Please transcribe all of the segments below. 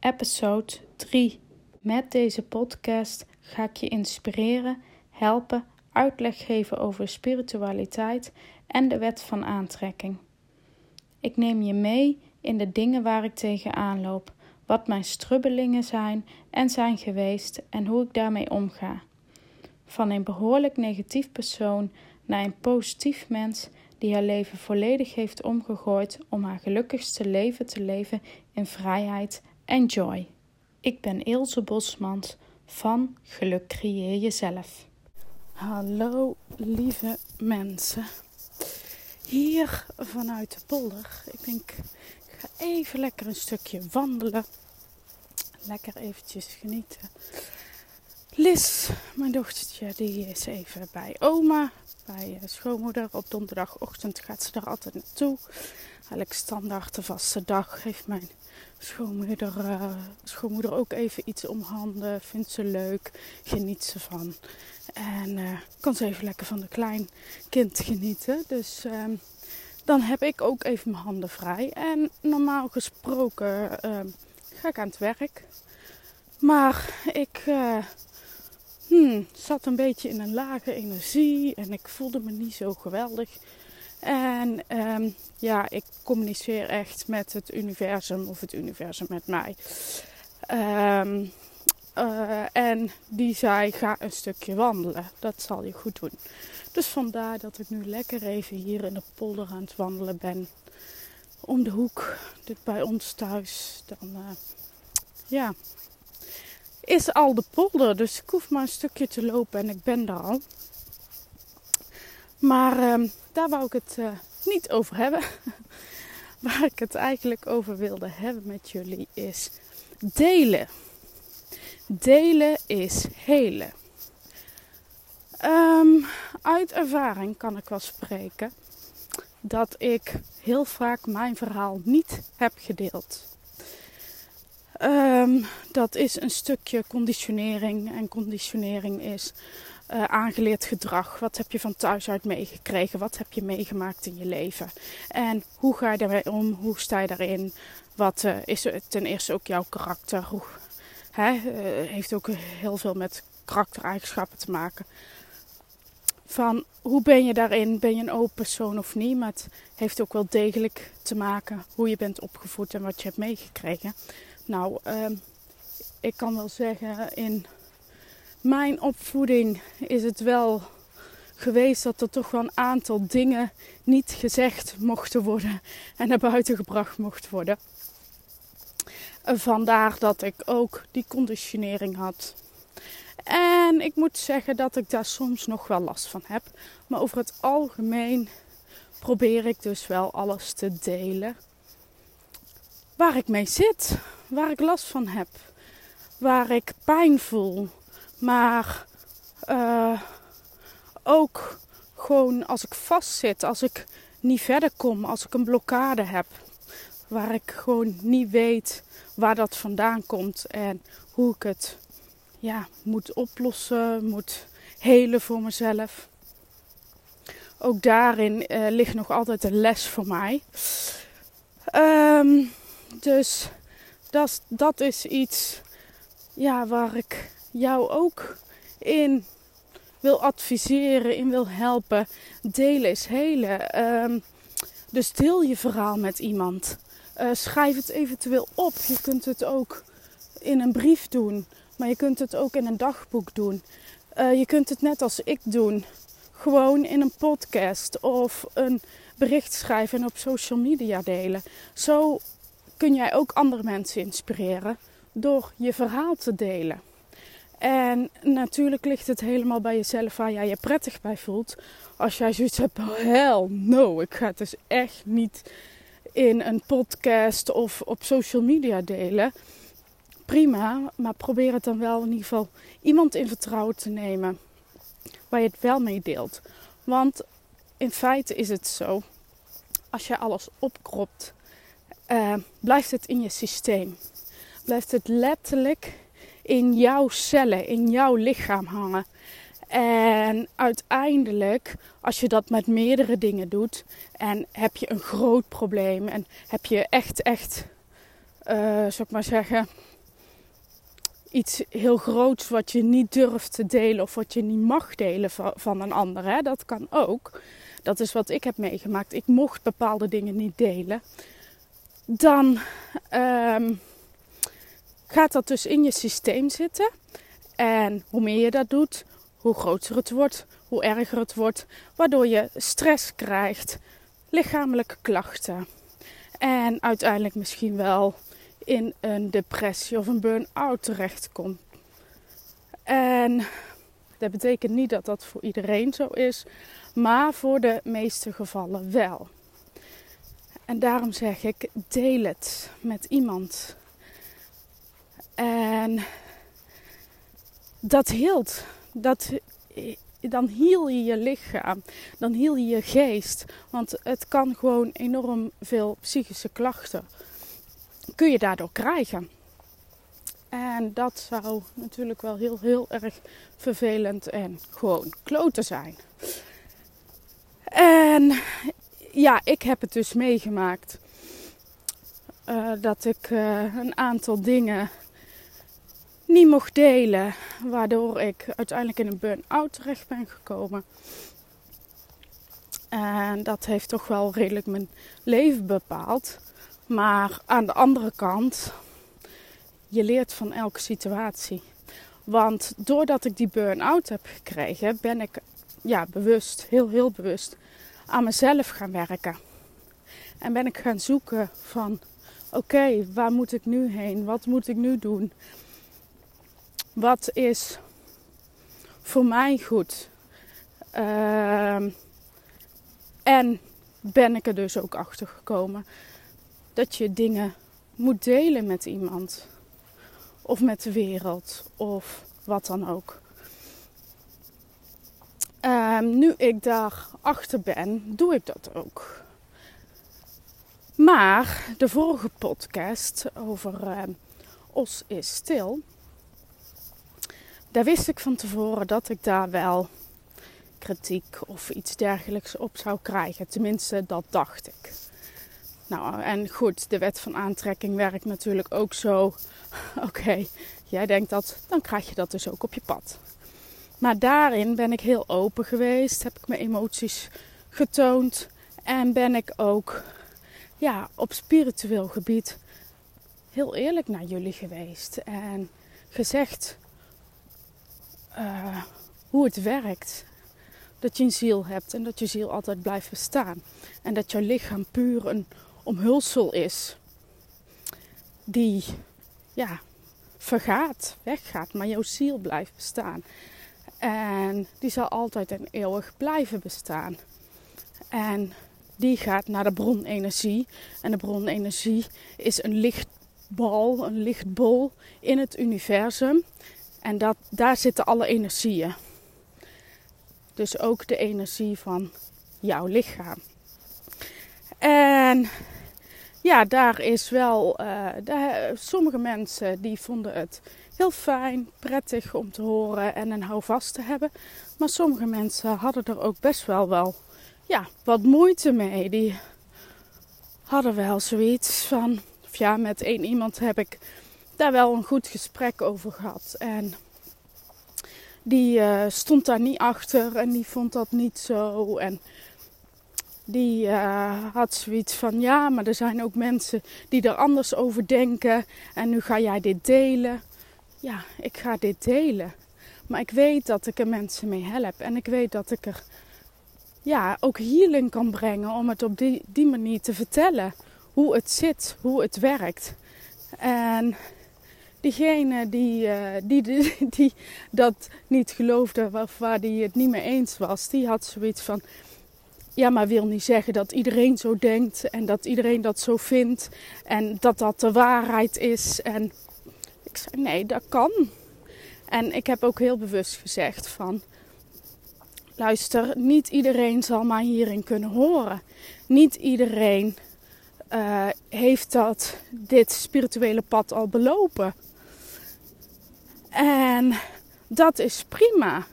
episode 3. Met deze podcast ga ik je inspireren, helpen, uitleg geven over spiritualiteit en de wet van aantrekking. Ik neem je mee in de dingen waar ik tegenaan loop, wat mijn strubbelingen zijn en zijn geweest en hoe ik daarmee omga. Van een behoorlijk negatief persoon naar een positief mens die haar leven volledig heeft omgegooid om haar gelukkigste leven te leven in vrijheid en joy. Ik ben Ilse Bosmans van Geluk Creëer Jezelf. Hallo lieve mensen. Hier vanuit de polder. Ik denk, ik ga even lekker een stukje wandelen. Lekker eventjes genieten. Lis, mijn dochtertje, die is even bij oma bij eh, schoonmoeder. Op donderdagochtend gaat ze er altijd naartoe. Eigenlijk standaard de vaste dag heeft mijn schoonmoeder, uh, ook even iets om handen. Vindt ze leuk, geniet ze van. En uh, kan ze even lekker van de klein kind genieten. Dus uh, dan heb ik ook even mijn handen vrij. En normaal gesproken ga ik aan het werk. Maar ik hmm, zat een beetje in een lage energie en ik voelde me niet zo geweldig. En um, ja, ik communiceer echt met het universum of het universum met mij. Um, uh, en die zei: ga een stukje wandelen. Dat zal je goed doen. Dus vandaar dat ik nu lekker even hier in de polder aan het wandelen ben. Om de hoek, dit bij ons thuis. Dan, uh, ja, is al de polder. Dus ik hoef maar een stukje te lopen en ik ben daar al. Maar uh, daar wou ik het uh, niet over hebben. Waar ik het eigenlijk over wilde hebben met jullie is delen. Delen is helen. Um, uit ervaring kan ik wel spreken dat ik heel vaak mijn verhaal niet heb gedeeld. Um, dat is een stukje conditionering. En conditionering is uh, aangeleerd gedrag. Wat heb je van thuis uit meegekregen? Wat heb je meegemaakt in je leven? En hoe ga je daarmee om? Hoe sta je daarin? Wat uh, is ten eerste ook jouw karakter? Hoe, hè, uh, heeft ook heel veel met karaktereigenschappen te maken. Van hoe ben je daarin? Ben je een open persoon of niet? Maar het heeft ook wel degelijk te maken hoe je bent opgevoed en wat je hebt meegekregen. Nou, uh, ik kan wel zeggen, in mijn opvoeding is het wel geweest dat er toch wel een aantal dingen niet gezegd mochten worden en naar buiten gebracht mochten worden. Vandaar dat ik ook die conditionering had. En ik moet zeggen dat ik daar soms nog wel last van heb. Maar over het algemeen probeer ik dus wel alles te delen waar ik mee zit, waar ik last van heb, waar ik pijn voel. Maar uh, ook gewoon als ik vastzit, als ik niet verder kom, als ik een blokkade heb, waar ik gewoon niet weet waar dat vandaan komt en hoe ik het ja, moet oplossen, moet helen voor mezelf. Ook daarin uh, ligt nog altijd een les voor mij. Um, dus dat, dat is iets ja, waar ik jou ook in wil adviseren, in wil helpen. Delen is helen. Um, dus deel je verhaal met iemand. Uh, schrijf het eventueel op. Je kunt het ook in een brief doen. Maar je kunt het ook in een dagboek doen. Uh, je kunt het net als ik doen. Gewoon in een podcast of een bericht schrijven en op social media delen. Zo kun jij ook andere mensen inspireren door je verhaal te delen. En natuurlijk ligt het helemaal bij jezelf waar jij je prettig bij voelt. Als jij zoiets hebt, oh hell no, ik ga het dus echt niet in een podcast of op social media delen. Prima, maar probeer het dan wel in ieder geval iemand in vertrouwen te nemen waar je het wel mee deelt. Want in feite is het zo, als je alles opkropt uh, blijft het in je systeem. Blijft het letterlijk in jouw cellen, in jouw lichaam hangen. En uiteindelijk, als je dat met meerdere dingen doet en heb je een groot probleem en heb je echt, echt uh, zou ik maar zeggen, iets heel groots wat je niet durft te delen of wat je niet mag delen van, een ander. Hè? Dat kan ook. Dat is wat ik heb meegemaakt. Ik mocht bepaalde dingen niet delen. Dan um, gaat dat dus in je systeem zitten. En hoe meer je dat doet, hoe groter het wordt, hoe erger het wordt, waardoor je stress krijgt, lichamelijke klachten en uiteindelijk misschien wel in een depressie of een burn-out terechtkomt. En dat betekent niet dat dat voor iedereen zo is, maar voor de meeste gevallen wel. En daarom zeg ik: deel het met iemand. En dat hield. Dat, dan hiel je je lichaam. Dan hiel je je geest. Want het kan gewoon enorm veel psychische klachten. Kun je daardoor krijgen. En dat zou natuurlijk wel heel, heel erg vervelend en gewoon kloten zijn. En ja, ik heb het dus meegemaakt. Uh, dat ik uh, een aantal dingen niet mocht delen. Waardoor ik uiteindelijk in een burn-out terecht ben gekomen. En dat heeft toch wel redelijk mijn leven bepaald. Maar aan de andere kant, je leert van elke situatie. Want doordat ik die burn-out heb gekregen, ben ik ja, bewust, heel heel bewust, aan mezelf gaan werken. En ben ik gaan zoeken van oké, waar moet ik nu heen? Wat moet ik nu doen? Wat is voor mij goed? Uh, en ben ik er dus ook achter gekomen dat je dingen moet delen met iemand. Of met de wereld. Of wat dan ook. Um, nu ik daar achter ben, doe ik dat ook. Maar de vorige podcast over uh, Os is stil. Daar wist ik van tevoren dat ik daar wel kritiek of iets dergelijks op zou krijgen. Tenminste, dat dacht ik. Nou, en goed, de wet van aantrekking werkt natuurlijk ook zo. Oké, jij denkt dat, dan krijg je dat dus ook op je pad. Maar daarin ben ik heel open geweest, heb ik mijn emoties getoond en ben ik ook ja, op spiritueel gebied heel eerlijk naar jullie geweest en gezegd uh, hoe het werkt. Dat je een ziel hebt en dat je ziel altijd blijft bestaan. En dat jouw lichaam puur een omhulsel is die ja, vergaat, weggaat, maar jouw ziel blijft bestaan. En die zal altijd en eeuwig blijven bestaan. En die gaat naar de bronenergie. En de bronenergie is een lichtbal, een lichtbol in het universum. En dat, daar zitten alle energieën. Dus ook de energie van jouw lichaam. En ja, daar is wel. Uh, daar, sommige mensen die vonden het heel fijn, prettig om te horen en een houvast te hebben. Maar sommige mensen hadden er ook best wel wel ja, wat moeite mee. Die hadden wel zoiets van. Of ja, met één iemand heb ik daar wel een goed gesprek over gehad. En die uh, stond daar niet achter en die vond dat niet zo. En die uh, had zoiets van: ja, maar er zijn ook mensen die er anders over denken. En nu ga jij dit delen. Ja, ik ga dit delen. Maar ik weet dat ik er mensen mee help. En ik weet dat ik er ja, ook healing kan brengen om het op die, die manier te vertellen. Hoe het zit, hoe het werkt. En diegene die, uh, die, die, die, dat niet geloofde of waar die het niet mee eens was, die had zoiets van. Ja, maar wil niet zeggen dat iedereen zo denkt en dat iedereen dat zo vindt en dat dat de waarheid is. En ik zei nee, dat kan. En ik heb ook heel bewust gezegd van luister, niet iedereen zal mij hierin kunnen horen. Niet iedereen uh, heeft dat dit spirituele pad al belopen. En dat is prima.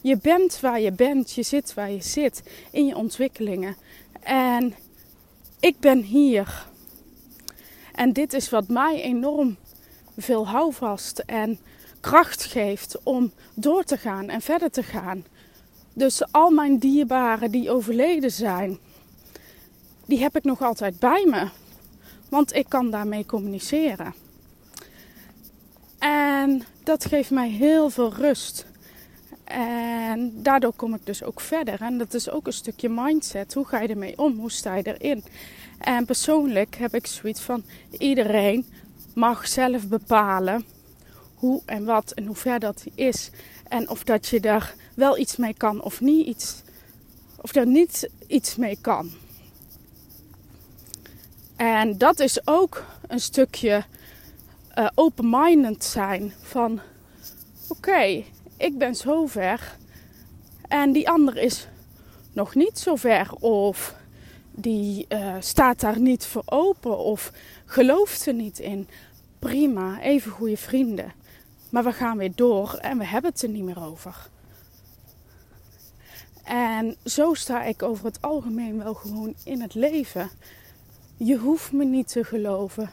Je bent waar je bent, je zit waar je zit in je ontwikkelingen. En ik ben hier. En dit is wat mij enorm veel houvast en kracht geeft om door te gaan en verder te gaan. Dus al mijn dierbaren die overleden zijn, die heb ik nog altijd bij me. Want ik kan daarmee communiceren. En dat geeft mij heel veel rust. En daardoor kom ik dus ook verder. En dat is ook een stukje mindset. Hoe ga je ermee om? Hoe sta je erin? En persoonlijk heb ik zoiets van: iedereen mag zelf bepalen hoe en wat en hoe ver dat is. En of dat je daar wel iets mee kan of niet iets. Of daar niet iets mee kan. En dat is ook een stukje uh, open-minded zijn. Van oké, ik ben zo ver en die ander is nog niet zo ver. Of die uh, staat daar niet voor open of gelooft er niet in. Prima, even goede vrienden. Maar we gaan weer door en we hebben het er niet meer over. En zo sta ik over het algemeen wel gewoon in het leven. Je hoeft me niet te geloven.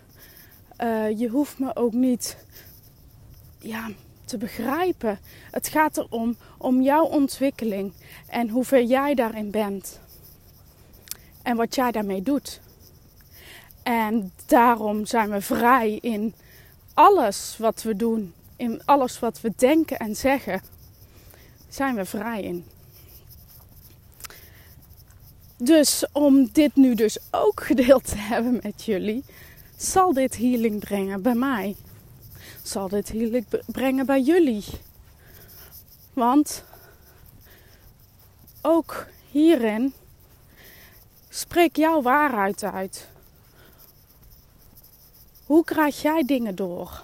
Uh, je hoeft me ook niet ja, te begrijpen. Het gaat erom om jouw ontwikkeling en hoeveel jij daarin bent. En wat jij daarmee doet. En daarom zijn we vrij in alles wat we doen, in alles wat we denken en zeggen, zijn we vrij in. Dus om dit nu dus ook gedeeld te hebben met jullie, zal dit healing brengen bij mij. Zal dit healing brengen bij jullie. Want ook hierin spreek jouw waarheid uit. Hoe krijg jij dingen door?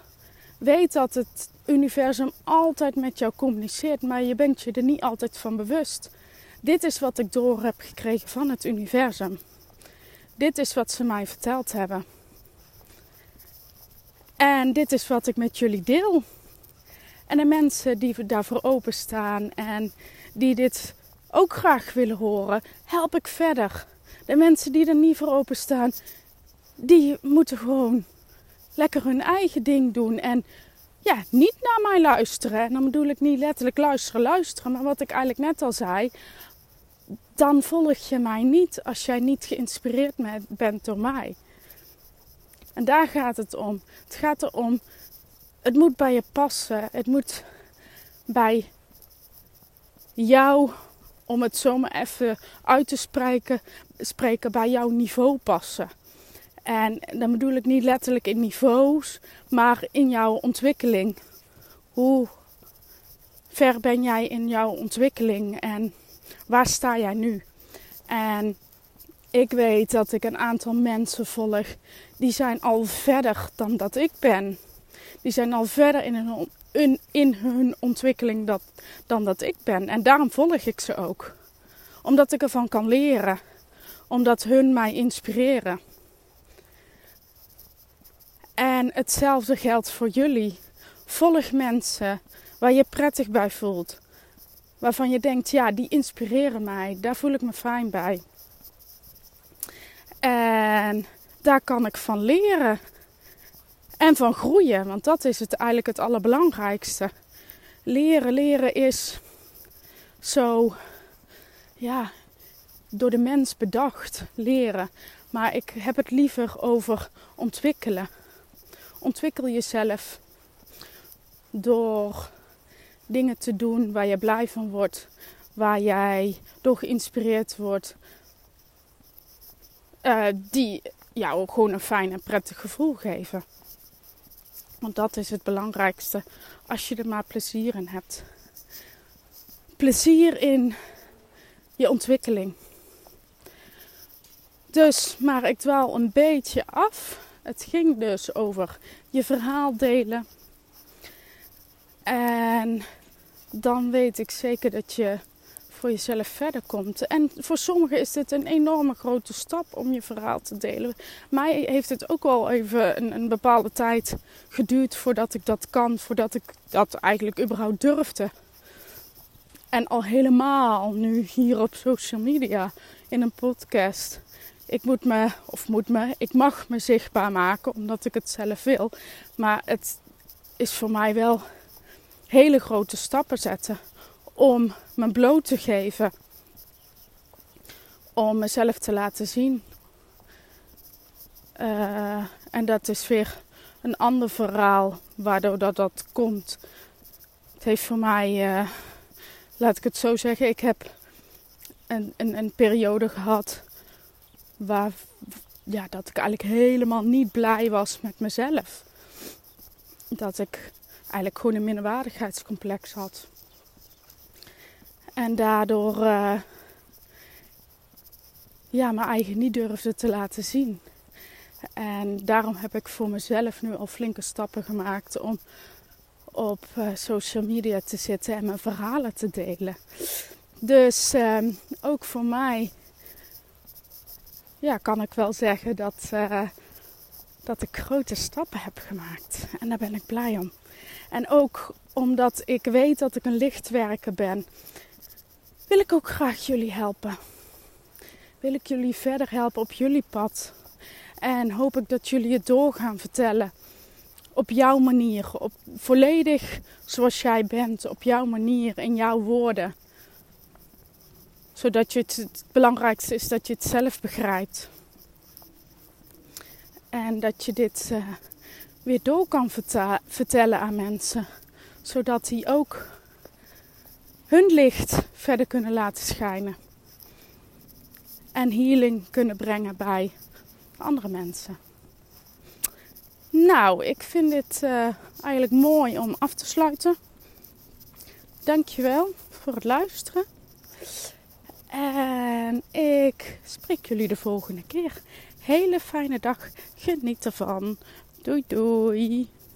Weet dat het universum altijd met jou communiceert, maar je bent je er niet altijd van bewust. Dit is wat ik door heb gekregen van het universum. Dit is wat ze mij verteld hebben. En dit is wat ik met jullie deel. En de mensen die daarvoor openstaan en die dit ook graag willen horen, help ik verder. De mensen die er niet voor openstaan, die moeten gewoon lekker hun eigen ding doen. En ja, niet naar mij luisteren. En dan bedoel ik niet letterlijk luisteren, luisteren. Maar wat ik eigenlijk net al zei. Dan volg je mij niet als jij niet geïnspireerd bent door mij. En daar gaat het om. Het gaat erom, het moet bij je passen. Het moet bij jou, om het zomaar even uit te spreken, spreken bij jouw niveau passen. En dan bedoel ik niet letterlijk in niveaus, maar in jouw ontwikkeling. Hoe ver ben jij in jouw ontwikkeling en waar sta jij nu? En ik weet dat ik een aantal mensen volg die zijn al verder dan dat ik ben. Die zijn al verder in hun, in, hun ontwikkeling dat, dan dat ik ben. En daarom volg ik ze ook. Omdat ik ervan kan leren. Omdat hun mij inspireren. En hetzelfde geldt voor jullie. Volg mensen waar je prettig bij voelt. Waarvan je denkt, ja, die inspireren mij. Daar voel ik me fijn bij. En daar kan ik van leren. En van groeien, want dat is het eigenlijk het allerbelangrijkste. Leren, leren is zo, ja, door de mens bedacht leren. Maar ik heb het liever over ontwikkelen. Ontwikkel jezelf door dingen te doen waar je blij van wordt, waar jij door geïnspireerd wordt, uh, die jou gewoon een fijn en prettig gevoel geven. Want dat is het belangrijkste als je er maar plezier in hebt. Plezier in je ontwikkeling. Dus, maar ik dwaal een beetje af. Het ging dus over je verhaal delen. En dan weet ik zeker dat je voor jezelf verder komt. En voor sommigen is dit een enorme grote stap om je verhaal te delen. Mij heeft het ook wel even een, een bepaalde tijd geduurd voordat ik dat kan, voordat ik dat eigenlijk überhaupt durfde. En al helemaal nu hier op social media in een podcast. ik moet me, of moet me, ik mag me zichtbaar maken omdat ik het zelf wil. Maar het is voor mij wel hele grote stappen zetten om me bloot te geven. Om mezelf te laten zien. Uh, en dat is weer een ander verhaal waardoor dat, dat komt. Het heeft voor mij, uh, laat ik het zo zeggen, ik heb een, een, een periode gehad waar ja, dat ik eigenlijk helemaal niet blij was met mezelf. Dat ik eigenlijk gewoon een minderwaardigheidscomplex had. En daardoor uh, ja, mijn eigen niet durfde te laten zien. En daarom heb ik voor mezelf nu al flinke stappen gemaakt om op uh, social media te zitten en mijn verhalen te delen. Dus uh, ook voor mij ja, kan ik wel zeggen dat, uh, dat ik grote stappen heb gemaakt. En daar ben ik blij om. En ook omdat ik weet dat ik een lichtwerker ben, wil ik ook graag jullie helpen. Wil ik jullie verder helpen op jullie pad. En hoop ik dat jullie het door gaan vertellen. Op jouw manier. Op, volledig zoals jij bent. Op jouw manier. In jouw woorden. Zodat je het, het belangrijkste is dat je het zelf begrijpt. En dat je dit uh, weer door kan vertellen aan mensen. Zodat die ook hun licht verder kunnen laten schijnen. En healing kunnen brengen bij andere mensen. Nou, ik vind dit uh, eigenlijk mooi om af te sluiten. Dankjewel voor het luisteren. En ik spreek jullie de volgende keer. Hele fijne dag. Geniet ervan. Doei doei.